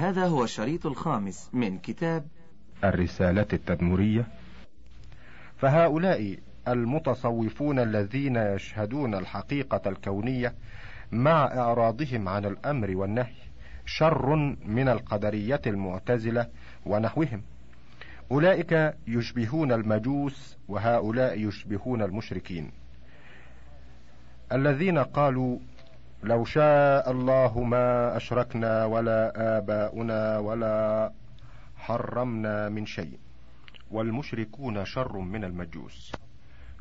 هذا هو الشريط الخامس من كتاب الرسالة التدمرية. فهؤلاء المتصوفون الذين يشهدون الحقيقة الكونية مع إعراضهم عن الأمر والنهي شر من القدرية المعتزلة ونحوهم. أولئك يشبهون المجوس وهؤلاء يشبهون المشركين. الذين قالوا لو شاء الله ما أشركنا ولا آباؤنا ولا حرمنا من شيء والمشركون شر من المجوس.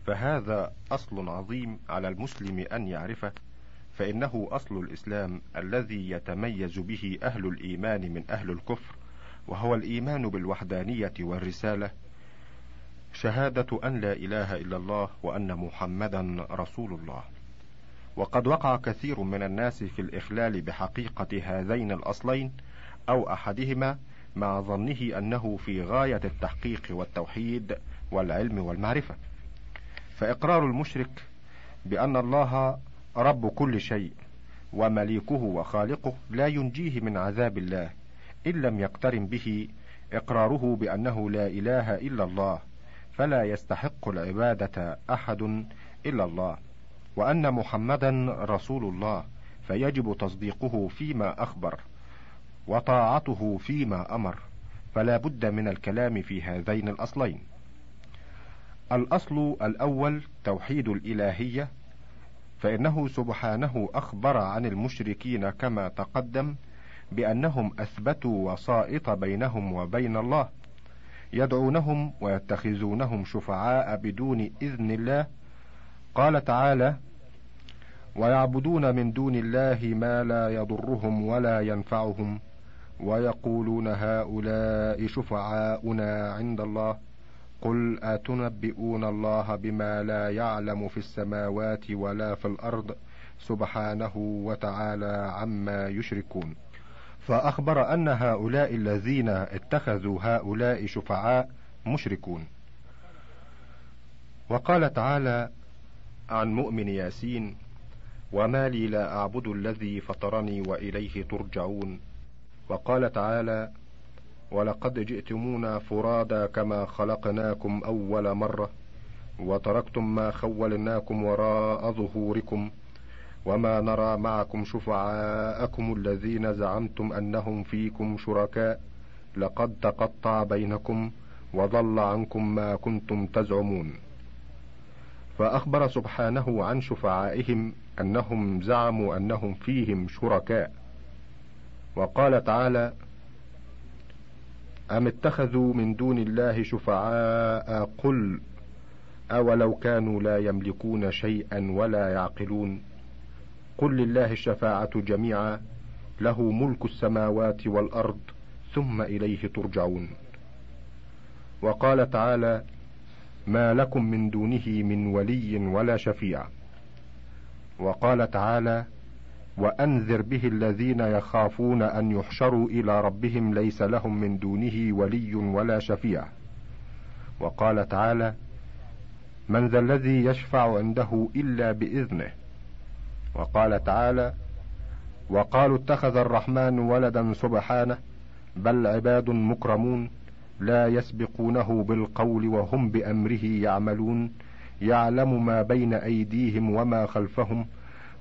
فهذا أصل عظيم على المسلم أن يعرفه فإنه أصل الإسلام الذي يتميز به أهل الإيمان من أهل الكفر وهو الإيمان بالوحدانية والرسالة. شهادة أن لا إله إلا الله وأن محمدا رسول الله. وقد وقع كثير من الناس في الإخلال بحقيقة هذين الأصلين أو أحدهما مع ظنه أنه في غاية التحقيق والتوحيد والعلم والمعرفة. فإقرار المشرك بأن الله رب كل شيء ومليكه وخالقه لا ينجيه من عذاب الله إن لم يقترن به إقراره بأنه لا إله إلا الله فلا يستحق العبادة أحد إلا الله. وأن محمدا رسول الله فيجب تصديقه فيما أخبر وطاعته فيما أمر فلا بد من الكلام في هذين الأصلين. الأصل الأول توحيد الإلهية فإنه سبحانه أخبر عن المشركين كما تقدم بأنهم أثبتوا وسائط بينهم وبين الله يدعونهم ويتخذونهم شفعاء بدون إذن الله. قال تعالى ويعبدون من دون الله ما لا يضرهم ولا ينفعهم. ويقولون هؤلاء شفعاؤنا عند الله. قل أتنبئون الله بما لا يعلم في السماوات ولا في الأرض سبحانه وتعالى عما يشركون. فأخبر أن هؤلاء الذين اتخذوا هؤلاء شفعاء مشركون. وقال تعالى عن مؤمن ياسين وما لي لا أعبد الذي فطرني وإليه ترجعون. وقال تعالى ولقد جئتمونا فرادا كما خلقناكم أول مرة وتركتم ما خولناكم وراء ظهوركم وما نرى معكم شفعاءكم الذين زعمتم أنهم فيكم شركاء. لقد تقطع بينكم وضل عنكم ما كنتم تزعمون. فأخبر سبحانه عن شفعائهم أنهم زعموا أنهم فيهم شركاء. وقال تعالى أم اتخذوا من دون الله شفعاء؟ قل أولو كانوا لا يملكون شيئا ولا يعقلون. قل لله الشفاعة جميعا له ملك السماوات والأرض ثم إليه ترجعون. وقال تعالى ما لكم من دونه من ولي ولا شفيع. وقال تعالى وأنذر به الذين يخافون أن يحشروا إلى ربهم ليس لهم من دونه ولي ولا شفيع. وقال تعالى من ذا الذي يشفع عنده إلا بإذنه. وقال تعالى وقالوا اتخذ الرحمن ولدا سبحانه بل عباد مكرمون لا يسبقونه بالقول وهم بأمره يعملون. يعلم ما بين أيديهم وما خلفهم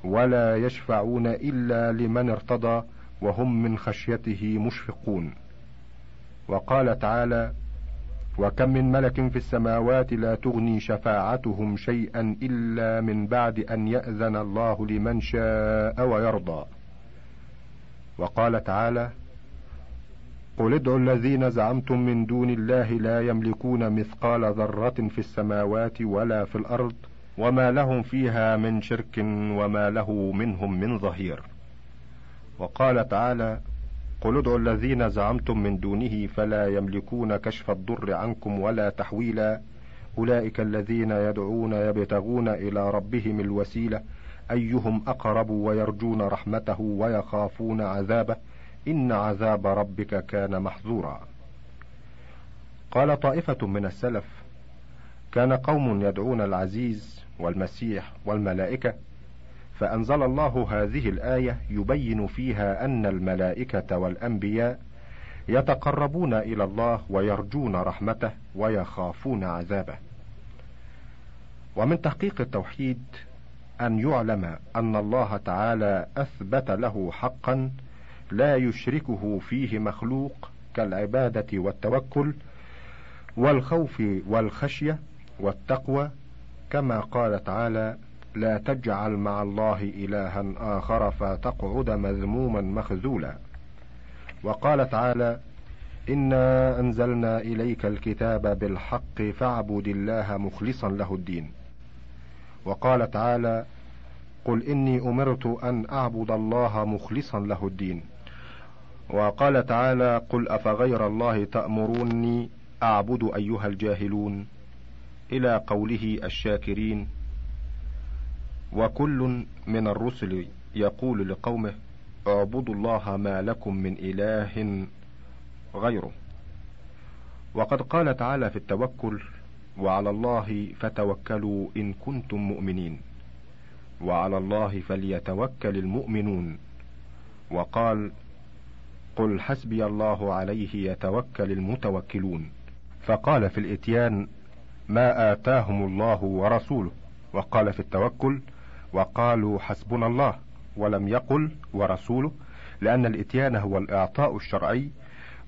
ولا يشفعون إلا لمن ارتضى وهم من خشيته مشفقون. وقال تعالى وكم من ملك في السماوات لا تغني شفاعتهم شيئا إلا من بعد أن يأذن الله لمن شاء ويرضى. وقال تعالى قل ادعوا الذين زعمتم من دون الله لا يملكون مثقال ذرة في السماوات ولا في الأرض وما لهم فيها من شرك وما له منهم من ظهير. وقال تعالى قل ادعوا الذين زعمتم من دونه فلا يملكون كشف الضر عنكم ولا تحويلا. أولئك الذين يدعون يبتغون إلى ربهم الوسيلة. أيهم أقرب ويرجون رحمته ويخافون عذابه. إن عذاب ربك كان محذورا قال طائفة من السلف كان قوم يدعون العزيز والمسيح والملائكة فأنزل الله هذه الآية يبين فيها أن الملائكة والأنبياء يتقربون إلى الله ويرجون رحمته ويخافون عذابه. ومن تحقيق التوحيد أن يعلم أن الله تعالى أثبت له حقا لا يشركه فيه مخلوق كالعبادة والتوكل والخوف والخشية والتقوى كما قال تعالى لا تجعل مع الله إلها آخر فتقعد مذموما مخذولا وقال تعالى إنا أنزلنا إليك الكتاب بالحق فاعبد الله مخلصا له الدين وقال تعالى قل إني أمرت أن أعبد الله مخلصا له الدين وقال تعالى قل أفغير الله تأمروني أعبد أيها الجاهلون إلى قوله الشاكرين وكل من الرسل يقول لقومه اعبدوا الله ما لكم من إله غيره. وقد قال تعالى في التوكل وعلى الله فتوكلوا إن كنتم مؤمنين وعلى الله فليتوكل المؤمنون. وقال قل حسبي الله عليه يتوكل المتوكلون. فقال في الإتيان ما آتاهم الله ورسوله. وقال في التوكل وقالوا حسبنا الله ولم يقل ورسوله لأن الإتيان هو الإعطاء الشرعي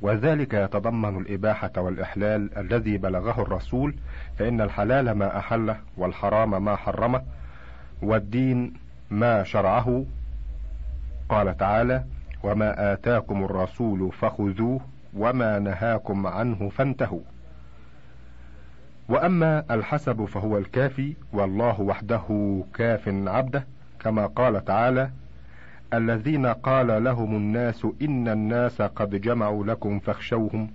وذلك يتضمن الإباحة والإحلال الذي بلغه الرسول فإن الحلال ما أحله والحرام ما حرمه والدين ما شرعه. قال تعالى وما آتاكم الرسول فخذوه وما نهاكم عنه فانتهوا. وأما الحسب فهو الكافي والله وحده كاف عبده كما قال تعالى الذين قال لهم الناس إن الناس قد جمعوا لكم فاخشوهم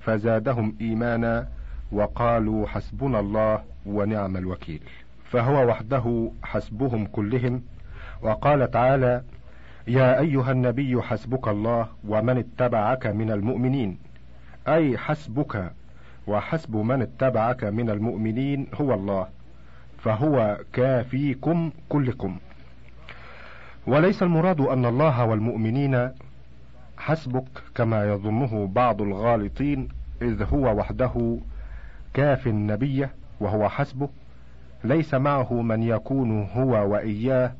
فزادهم إيمانا وقالوا حسبنا الله ونعم الوكيل. فهو وحده حسبهم كلهم وقال تعالى يا أيها النبي حسبك الله ومن اتبعك من المؤمنين. أي حسبك وحسب من اتبعك من المؤمنين هو الله فهو كافيكم كلكم. وليس المراد أن الله والمؤمنين حسبك كما يظنه بعض الغالطين إذ هو وحده كاف النبي وهو حسبه. ليس معه من يكون هو وإياه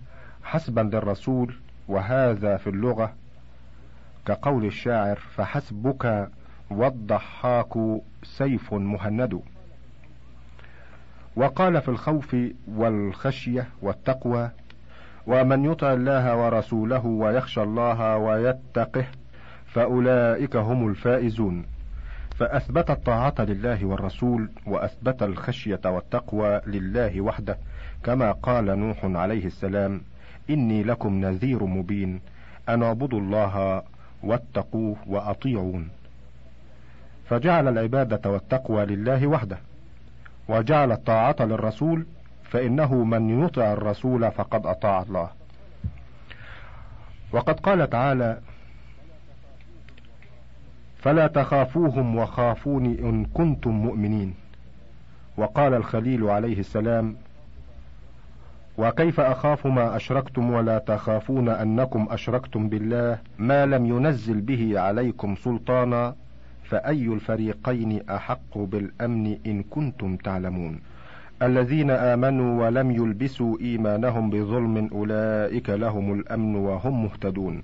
حسبا للرسول وهذا في اللغة كقول الشاعر فحسبك والضحاك سيف مهند. وقال في الخوف والخشية والتقوى ومن يطع الله ورسوله ويخشى الله ويتقه فأولئك هم الفائزون. فأثبت الطاعة لله والرسول وأثبت الخشية والتقوى لله وحده كما قال نوح عليه السلام إني لكم نذير مبين. أن اعبدوا الله واتقوه وأطيعون. فجعل العبادة والتقوى لله وحده. وجعل الطاعة للرسول فإنه من يطع الرسول فقد أطاع الله. وقد قال تعالى فلا تخافوهم وخافوني إن كنتم مؤمنين. وقال الخليل عليه السلام وكيف أخاف ما أشركتم ولا تخافون أنكم أشركتم بالله ما لم ينزل به عليكم سلطانا فأي الفريقين أحق بالأمن إن كنتم تعلمون الذين آمنوا ولم يلبسوا إيمانهم بظلم أولئك لهم الأمن وهم مهتدون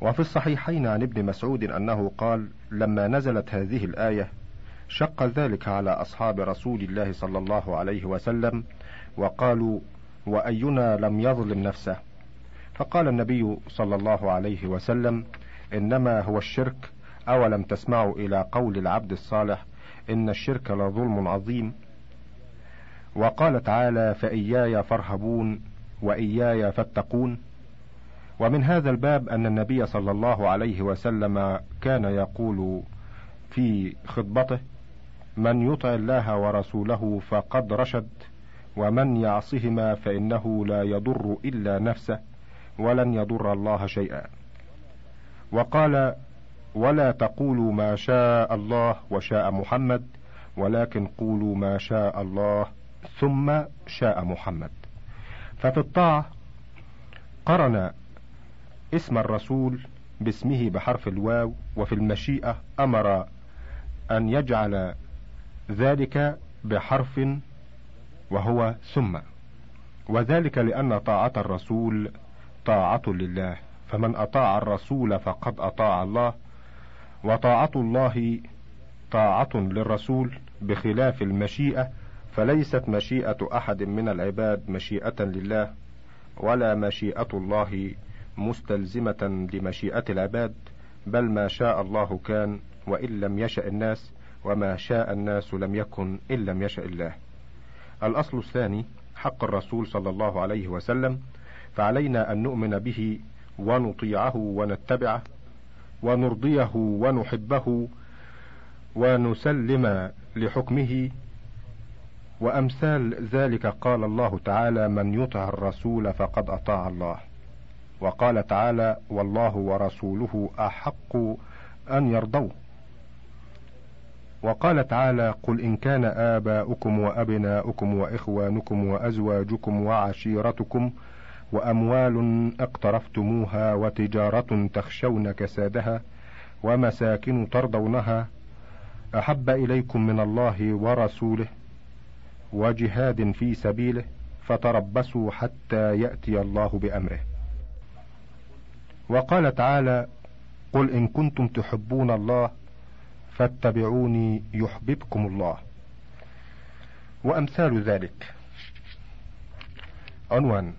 وفي الصحيحين عن ابن مسعود أنه قال لما نزلت هذه الآية شق ذلك على أصحاب رسول الله صلى الله عليه وسلم وقالوا وأينا لم يظلم نفسه. فقال النبي صلى الله عليه وسلم إنما هو الشرك أولم تسمعوا إلى قول العبد الصالح إن الشرك لظلم عظيم؟ وقال تعالى فإياي فارهبون وإياي فاتقون. ومن هذا الباب أن النبي صلى الله عليه وسلم كان يقول في خطبته من يطع الله ورسوله فقد رشد. ومن يعصهما فإنه لا يضر إلا نفسه ولن يضر الله شيئا. وقال ولا تقولوا ما شاء الله وشاء محمد ولكن قولوا ما شاء الله ثم شاء محمد. ففي الطاعة قرن اسم الرسول باسمه بحرف الواو وفي المشيئة أمر أن يجعل ذلك بحرف وهو ثم. وذلك لأن طاعة الرسول طاعة لله. فمن أطاع الرسول فقد أطاع الله. وطاعة الله طاعة للرسول بخلاف المشيئة فليست مشيئة أحد من العباد مشيئة لله ولا مشيئة الله مستلزمة لمشيئة العباد بل ما شاء الله كان وإن لم يشأ الناس وما شاء الناس لم يكن إن لم يشأ الله. الأصل الثاني حق الرسول صلى الله عليه وسلم فعلينا أن نؤمن به ونطيعه ونتبعه ونرضيه ونحبه ونسلم لحكمه. وأمثال ذلك قال الله تعالى من يطع الرسول فقد أطاع الله وقال تعالى والله ورسوله أحق أن يرضوه وقال تعالى قل إن كان آباؤكم وأبناؤكم وإخوانكم وأزواجكم وعشيرتكم وأموال اقترفتموها وتجارة تخشون كسادها ومساكن ترضونها أحب إليكم من الله ورسوله وجهاد في سبيله فتربصوا حتى يأتي الله بأمره. وقال تعالى قل إن كنتم تحبون الله فاتبعوني يحببكم الله. وأمثال ذلك. عنوان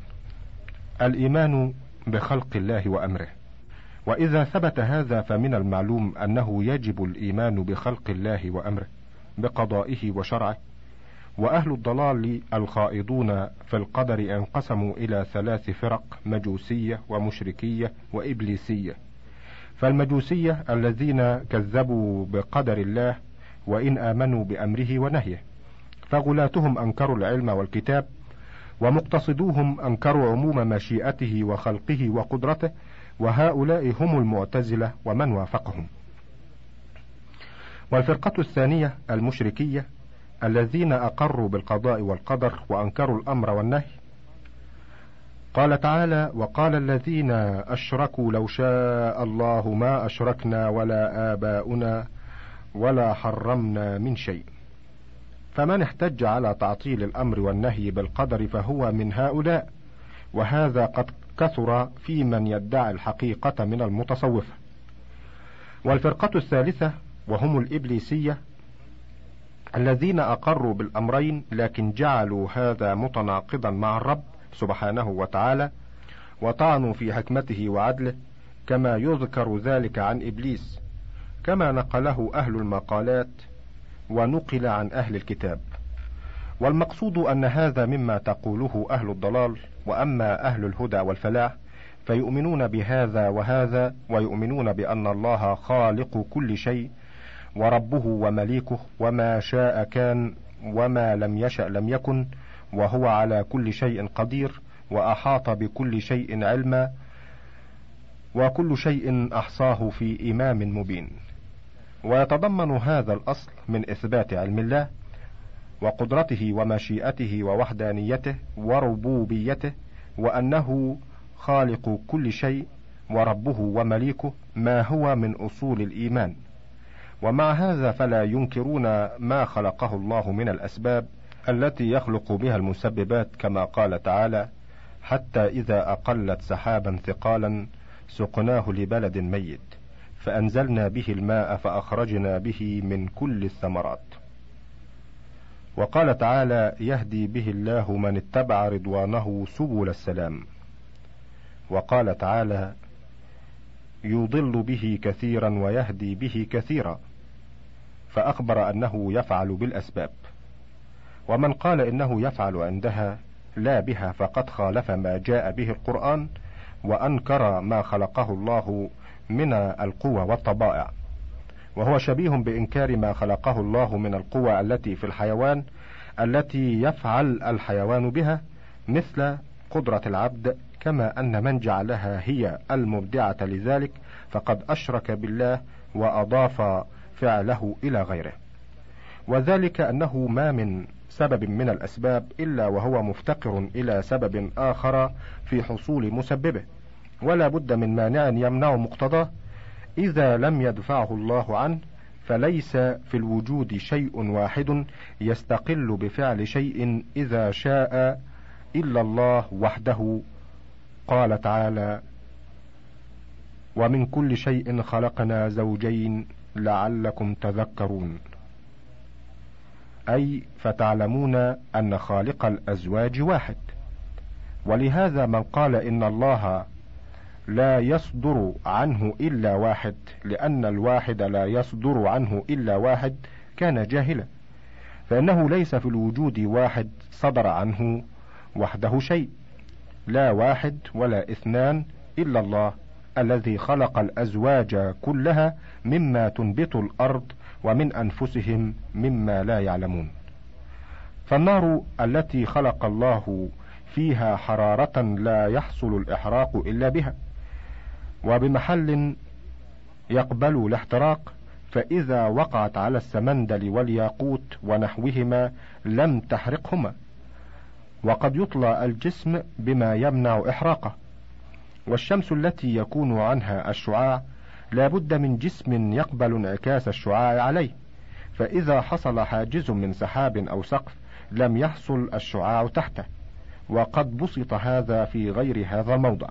الإيمان بخلق الله وأمره. وإذا ثبت هذا فمن المعلوم أنه يجب الإيمان بخلق الله وأمره بقضائه وشرعه. وأهل الضلال الخائضون في القدر انقسموا إلى ثلاث فرق مجوسية ومشركية وإبليسية. فالمجوسية الذين كذبوا بقدر الله وإن آمنوا بأمره ونهيه فغلاتهم أنكروا العلم والكتاب ومقتصدوهم أنكروا عموم مشيئته وخلقه وقدرته وهؤلاء هم المعتزلة ومن وافقهم. والفرقة الثانية المشركية الذين أقروا بالقضاء والقدر وأنكروا الأمر والنهي قال تعالى وقال الذين أشركوا لو شاء الله ما أشركنا ولا آباؤنا ولا حرمنا من شيء. فمن احتج على تعطيل الأمر والنهي بالقدر فهو من هؤلاء. وهذا قد كثر في من يدعي الحقيقة من المتصوفة والفرقة الثالثة وهم الإبليسية الذين أقروا بالأمرين لكن جعلوا هذا متناقضا مع الرب. سبحانه وتعالى وطعنوا في حكمته وعدله كما يذكر ذلك عن إبليس كما نقله أهل المقالات ونقل عن أهل الكتاب. والمقصود أن هذا مما تقوله أهل الضلال وأما أهل الهدى والفلاح فيؤمنون بهذا وهذا ويؤمنون بأن الله خالق كل شيء وربه ومليكه وما شاء كان وما لم يشأ لم يكن وهو على كل شيء قدير وأحاط بكل شيء علما وكل شيء أحصاه في إمام مبين. ويتضمن هذا الأصل من إثبات علم الله وقدرته ومشيئته ووحدانيته وربوبيته وأنه خالق كل شيء وربه ومليكه ما هو من أصول الإيمان. ومع هذا فلا ينكرون ما خلقه الله من الأسباب التي يخلق بها المسببات كما قال تعالى حتى إذا أقلت سحابا ثقالا سقناه لبلد ميت فأنزلنا به الماء فأخرجنا به من كل الثمرات. وقال تعالى يهدي به الله من اتبع رضوانه سبل السلام. وقال تعالى يضل به كثيرا ويهدي به كثيرا. فأخبر أنه يفعل بالأسباب. ومن قال إنه يفعل عندها لا بها فقد خالف ما جاء به القرآن وأنكر ما خلقه الله من القوى والطبائع. وهو شبيه بإنكار ما خلقه الله من القوى التي في الحيوان التي يفعل الحيوان بها مثل قدرة العبد كما أن من جعلها هي المبدعة لذلك فقد أشرك بالله وأضاف فعله إلى غيره. وذلك أنه ما من سبب من الأسباب إلا وهو مفتقر إلى سبب آخر في حصول مسببه ولا بد من مانع يمنع مقتضاه. إذا لم يدفعه الله عنه فليس في الوجود شيء واحد يستقل بفعل شيء إذا شاء إلا الله وحده. قال تعالى ومن كل شيء خلقنا زوجين لعلكم تذكرون أي فتعلمون أن خالق الأزواج واحد. ولهذا من قال إن الله لا يصدر عنه إلا واحد لأن الواحد لا يصدر عنه إلا واحد كان جاهلا. فإنه ليس في الوجود واحد صدر عنه وحده شيء لا واحد ولا اثنان إلا الله الذي خلق الأزواج كلها مما تنبت الأرض ومن أنفسهم مما لا يعلمون. فالنار التي خلق الله فيها حرارة لا يحصل الإحراق إلا بها. وبمحل يقبل الاحتراق فإذا وقعت على السمندل والياقوت ونحوهما لم تحرقهما. وقد يطلى الجسم بما يمنع إحراقه. والشمس التي يكون عنها الشعاع لا بد من جسم يقبل انعكاس الشعاع عليه. فإذا حصل حاجز من سحاب أو سقف لم يحصل الشعاع تحته. وقد بسط هذا في غير هذا الموضع.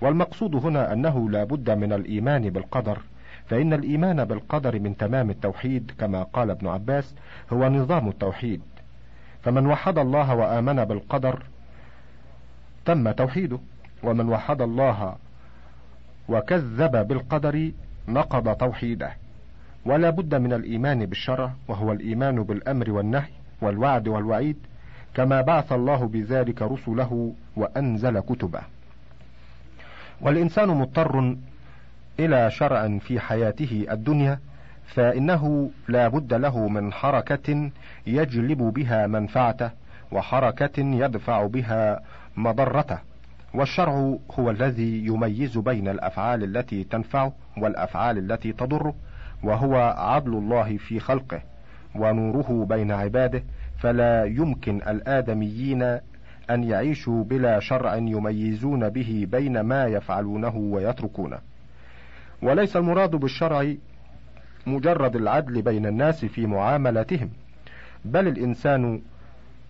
والمقصود هنا أنه لا بد من الإيمان بالقدر. فإن الإيمان بالقدر من تمام التوحيد كما قال ابن عباس هو نظام التوحيد. فمن وحد الله وآمن بالقدر تم توحيده. ومن وحد الله وكذب بالقدر نقض توحيده. ولا بد من الإيمان بالشرع وهو الإيمان بالأمر والنهي والوعد والوعيد كما بعث الله بذلك رسله وأنزل كتبه. والإنسان مضطر إلى شرع في حياته الدنيا فإنه لا بد له من حركة يجلب بها منفعته وحركة يدفع بها مضرته. والشرع هو الذي يميز بين الأفعال التي تنفعه والأفعال التي تضره وهو عدل الله في خلقه ونوره بين عباده فلا يمكن الآدميين أن يعيشوا بلا شرع يميزون به بين ما يفعلونه ويتركونه. وليس المراد بالشرع مجرد العدل بين الناس في معاملتهم بل الإنسان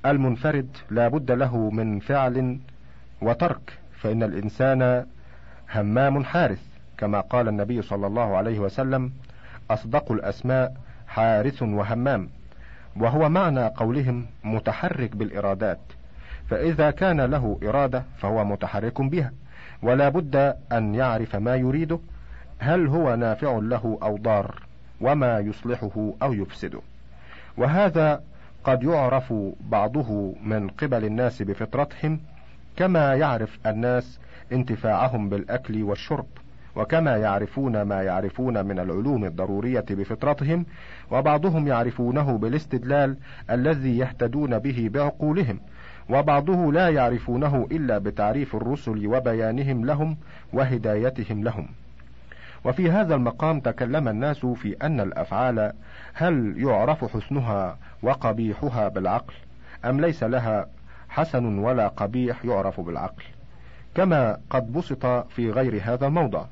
المنفرد لا بد له من فعل وترك فإن الإنسان همام حارث كما قال النبي صلى الله عليه وسلم أصدق الأسماء حارث وهمام. وهو معنى قولهم متحرك بالإرادات فإذا كان له إرادة فهو متحرك بها ولا بد أن يعرف ما يريده هل هو نافع له أو ضار وما يصلحه أو يفسده. وهذا قد يعرف بعضه من قبل الناس بفطرتهم كما يعرف الناس انتفاعهم بالأكل والشرب وكما يعرفون ما يعرفون من العلوم الضرورية بفطرتهم وبعضهم يعرفونه بالاستدلال الذي يهتدون به بعقولهم وبعضه لا يعرفونه إلا بتعريف الرسل وبيانهم لهم وهدايتهم لهم. وفي هذا المقام تكلم الناس في أن الأفعال هل يعرف حسنها وقبيحها بالعقل أم ليس لها حسن ولا قبيح يعرف بالعقل كما قد بسط في غير هذا الموضع.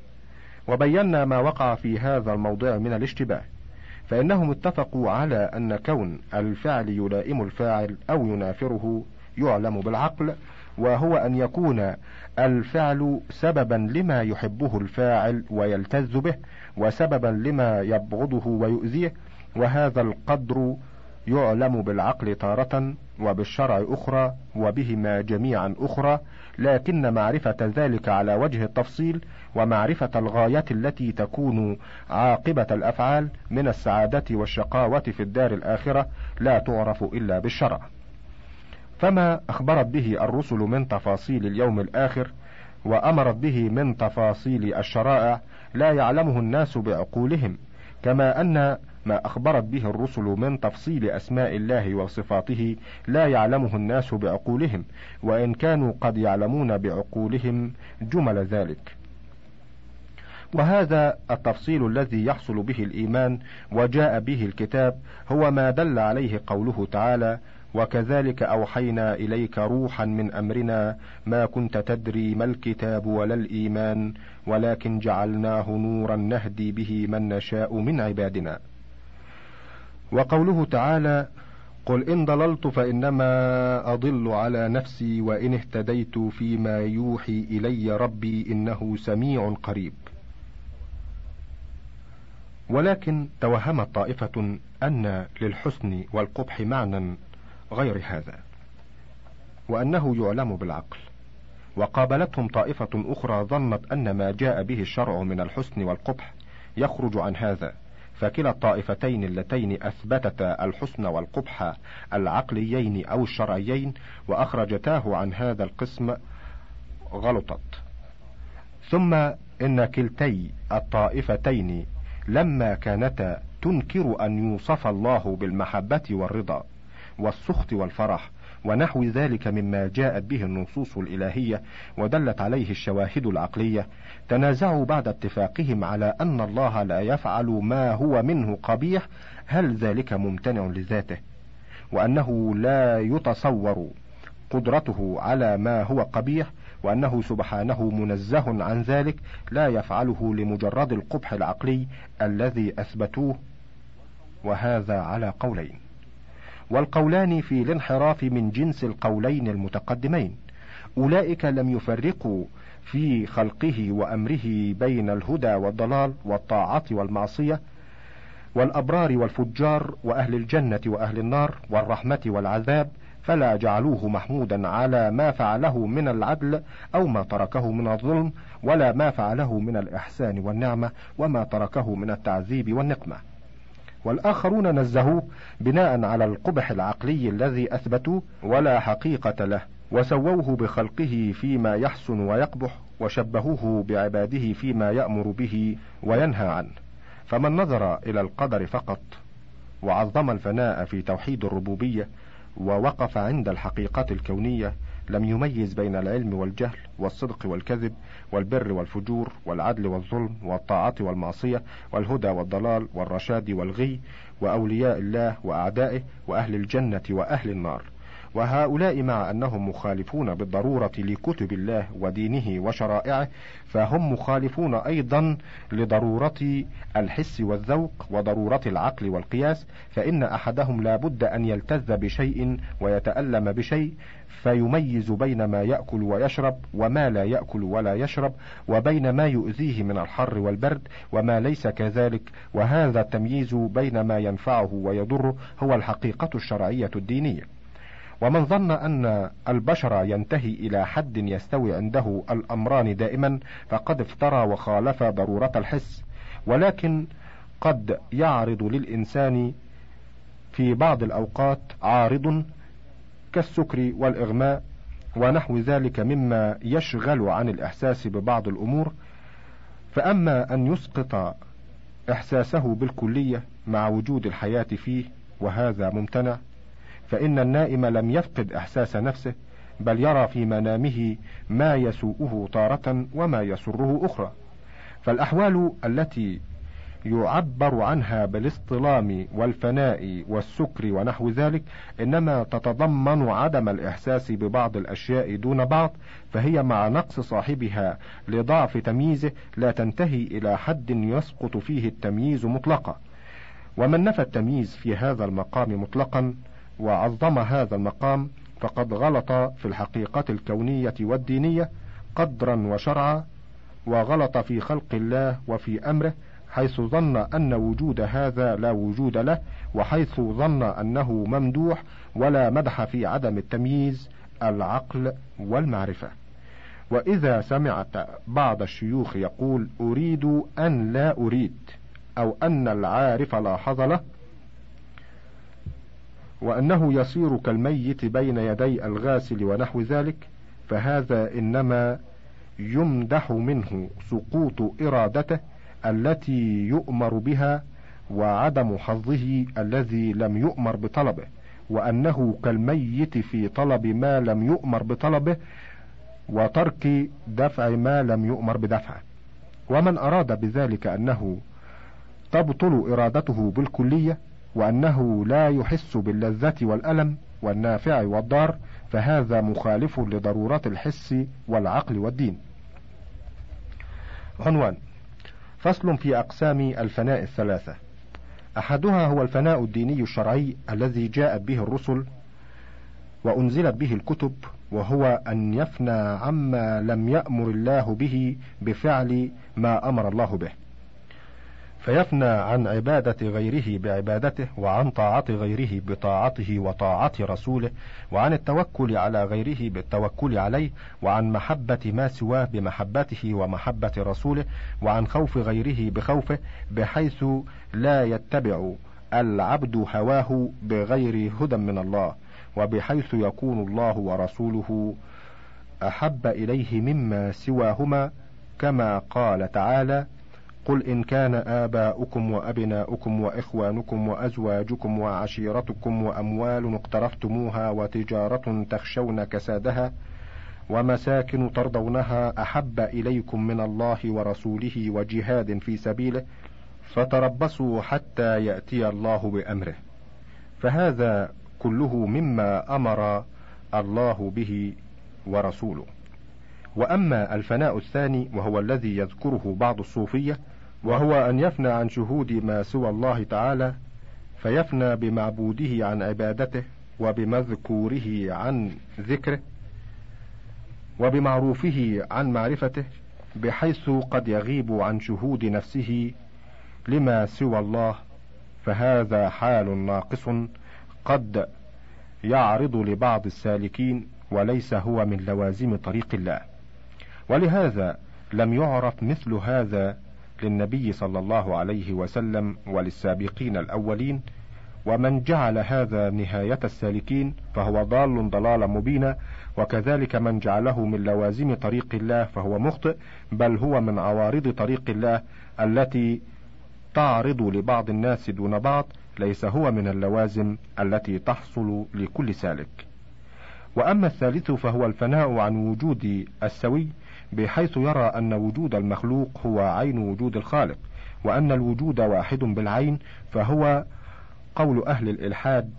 وبينا ما وقع في هذا الموضع من الاشتباه فإنهم اتفقوا على أن كون الفعل يلائم الفاعل أو ينافره يعلم بالعقل وهو أن يكون الفعل سببا لما يحبه الفاعل ويلتز به وسببا لما يبغضه ويؤذيه وهذا القدر يعلم بالعقل تارة وبالشرع أخرى وبهما جميعا أخرى لكن معرفة ذلك على وجه التفصيل ومعرفة الغاية التي تكون عاقبة الأفعال من السعادة والشقاوة في الدار الآخرة لا تعرف إلا بالشرع. فما أخبرت به الرسل من تفاصيل اليوم الآخر وأمرت به من تفاصيل الشرائع لا يعلمه الناس بعقولهم كما أن ما أخبرت به الرسل من تفصيل أسماء الله وصفاته لا يعلمه الناس بعقولهم وإن كانوا قد يعلمون بعقولهم جمل ذلك. وهذا التفصيل الذي يحصل به الإيمان وجاء به الكتاب هو ما دل عليه قوله تعالى وكذلك أوحينا إليك روحا من أمرنا ما كنت تدري ما الكتاب ولا الإيمان ولكن جعلناه نورا نهدي به من نشاء من عبادنا. وقوله تعالى قل ان ضللت فانما اضل على نفسي وان اهتديت فيما يوحي الي ربي انه سميع قريب. ولكن توهمت طائفة أن للحسن والقبح معنى غير هذا وأنه يعلم بالعقل. وقابلتهم طائفة أخرى ظنت أن ما جاء به الشرع من الحسن والقبح يخرج عن هذا. فكلا الطائفتين اللتين أثبتتا الحسن والقبح العقليين أو الشرعيين وأخرجتاه عن هذا القسم غلطت. ثم إن كلتي الطائفتين لما كانتا تنكر أن يوصف الله بالمحبة والرضا والسخط والفرح ونحو ذلك مما جاءت به النصوص الإلهية ودلت عليه الشواهد العقلية. تنازعوا بعد اتفاقهم على أن الله لا يفعل ما هو منه قبيح هل ذلك ممتنع لذاته؟ وأنه لا يتصور قدرته على ما هو قبيح وأنه سبحانه منزه عن ذلك لا يفعله لمجرد القبح العقلي الذي أثبتوه. وهذا على قولين. والقولان في الانحراف من جنس القولين المتقدمين. أولئك لم يفرقوا في خلقه وأمره بين الهدى والضلال والطاعة والمعصية والأبرار والفجار وأهل الجنة وأهل النار والرحمة والعذاب فلا جعلوه محمودا على ما فعله من العدل أو ما تركه من الظلم ولا ما فعله من الإحسان والنعمة وما تركه من التعذيب والنقمة. والآخرون نزهوه بناء على القبح العقلي الذي أثبتوه ولا حقيقة له وسووه بخلقه فيما يحسن ويقبح وشبهوه بعباده فيما يأمر به وينهى عنه. فمن نظر إلى القدر فقط وعظم الفناء في توحيد الربوبية ووقف عند الحقيقة الكونية لم يميز بين العلم والجهل والصدق والكذب والبر والفجور والعدل والظلم والطاعة والمعصية والهدى والضلال والرشاد والغي وأولياء الله وأعدائه وأهل الجنة وأهل النار. وهؤلاء مع أنهم مخالفون بالضرورة لكتب الله ودينه وشرائعه فهم مخالفون أيضا لضرورة الحس والذوق وضرورة العقل والقياس فإن أحدهم لا بد أن يلتذ بشيء ويتألم بشيء فيميز بين ما يأكل ويشرب وما لا يأكل ولا يشرب وبين ما يؤذيه من الحر والبرد وما ليس كذلك وهذا التمييز بين ما ينفعه ويضره هو الحقيقة الشرعية الدينية. ومن ظن أن البشر ينتهي إلى حد يستوي عنده الأمران دائما فقد افترى وخالف ضرورة الحس. ولكن قد يعرض للإنسان في بعض الأوقات عارض كالسكر والإغماء ونحو ذلك مما يشغل عن الإحساس ببعض الأمور. فأما أن يسقط إحساسه بالكلية مع وجود الحياة فيه وهذا ممتنع. فإن النائم لم يفقد إحساس نفسه بل يرى في منامه ما يسوءه تارة وما يسره أخرى. فالأحوال التي يعبر عنها بالاصطلام والفناء والسكر ونحو ذلك إنما تتضمن عدم الإحساس ببعض الأشياء دون بعض فهي مع نقص صاحبها لضعف تمييزه لا تنتهي إلى حد يسقط فيه التمييز مطلقا. ومن نفى التمييز في هذا المقام مطلقا وعظم هذا المقام فقد غلط في الحقيقة الكونية والدينية قدرا وشرعا وغلط في خلق الله وفي أمره حيث ظن أن وجود هذا لا وجود له وحيث ظن أنه ممدوح ولا مدح في عدم التمييز العقل والمعرفة. وإذا سمعت بعض الشيوخ يقول أريد أن لا أريد أو أن العارف لاحظ له وأنه يصير كالميت بين يدي الغاسل ونحو ذلك فهذا إنما يمدح منه سقوط إرادته التي يؤمر بها وعدم حظه الذي لم يؤمر بطلبه وأنه كالميت في طلب ما لم يؤمر بطلبه وترك دفع ما لم يؤمر بدفعه. ومن أراد بذلك أنه تبطل إرادته بالكلية وأنه لا يحس باللذة والألم والنافع والضار فهذا مخالف لضرورات الحس والعقل والدين. عنوان فصل في أقسام الفناء الثلاثة. أحدها هو الفناء الديني الشرعي الذي جاءت به الرسل وأنزلت به الكتب وهو أن يفنى عما لم يأمر الله به بفعل ما أمر الله به. فيفنى عن عبادة غيره بعبادته وعن طاعة غيره بطاعته وطاعة رسوله وعن التوكل على غيره بالتوكل عليه وعن محبة ما سواه بمحبته ومحبة رسوله وعن خوف غيره بخوفه بحيث لا يتبع العبد هواه بغير هدى من الله وبحيث يكون الله ورسوله أحب إليه مما سواهما كما قال تعالى قل إن كان آباؤكم وأبناؤكم وإخوانكم وأزواجكم وعشيرتكم وأموال اقترفتموها وتجارة تخشون كسادها ومساكن ترضونها أحب إليكم من الله ورسوله وجهاد في سبيله فتربصوا حتى يأتي الله بأمره. فهذا كله مما أمر الله به ورسوله. وأما الفناء الثاني وهو الذي يذكره بعض الصوفية وهو أن يفنى عن شهود ما سوى الله تعالى فيفنى بمعبوده عن عبادته وبمذكوره عن ذكره وبمعروفه عن معرفته بحيث قد يغيب عن شهود نفسه لما سوى الله فهذا حال ناقص قد يعرض لبعض السالكين وليس هو من لوازم طريق الله. ولهذا لم يعرف مثل هذا للنبي صلى الله عليه وسلم وللسابقين الأولين ومن جعل هذا نهاية السالكين فهو ضال ضلالا مبينا وكذلك من جعله من لوازم طريق الله فهو مخطئ بل هو من عوارض طريق الله التي تعرض لبعض الناس دون بعض ليس هو من اللوازم التي تحصل لكل سالك. وأما الثالث فهو الفناء عن وجود السوي بحيث يرى أن وجود المخلوق هو عين وجود الخالق وأن الوجود واحد بالعين فهو قول أهل الإلحاد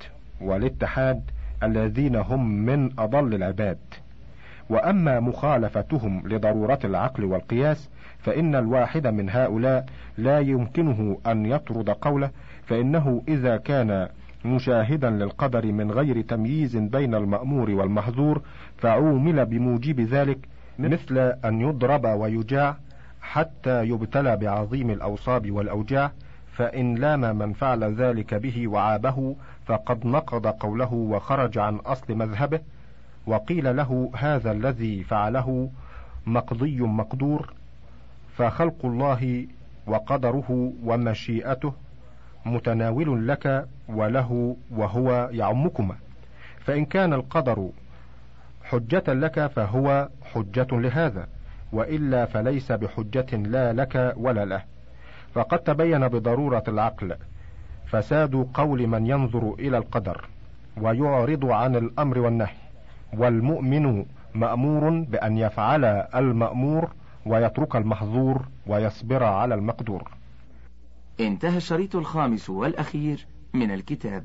والاتحاد الذين هم من أضل العباد. وأما مخالفتهم لضرورة العقل والقياس فإن الواحد من هؤلاء لا يمكنه أن يطرد قوله فإنه إذا كان مشاهدا للقدر من غير تمييز بين المأمور والمحظور فعومل بموجب ذلك مثل أن يضرب ويجاع حتى يبتلى بعظيم الأوصاب والأوجاع فإن لام من فعل ذلك به وعابه فقد نقض قوله وخرج عن أصل مذهبه وقيل له هذا الذي فعله مقضي مقدور فخلق الله وقدره ومشيئته متناول لك وله وهو يعمكما. فإن كان القدر حجة لك فهو حجة لهذا وإلا فليس بحجة لا لك ولا له. فقد تبين بضرورة العقل فساد قول من ينظر إلى القدر ويعرض عن الأمر والنهي والمؤمن مأمور بأن يفعل المأمور ويترك المحظور ويصبر على المقدور. انتهى الشريط الخامس والأخير من الكتاب.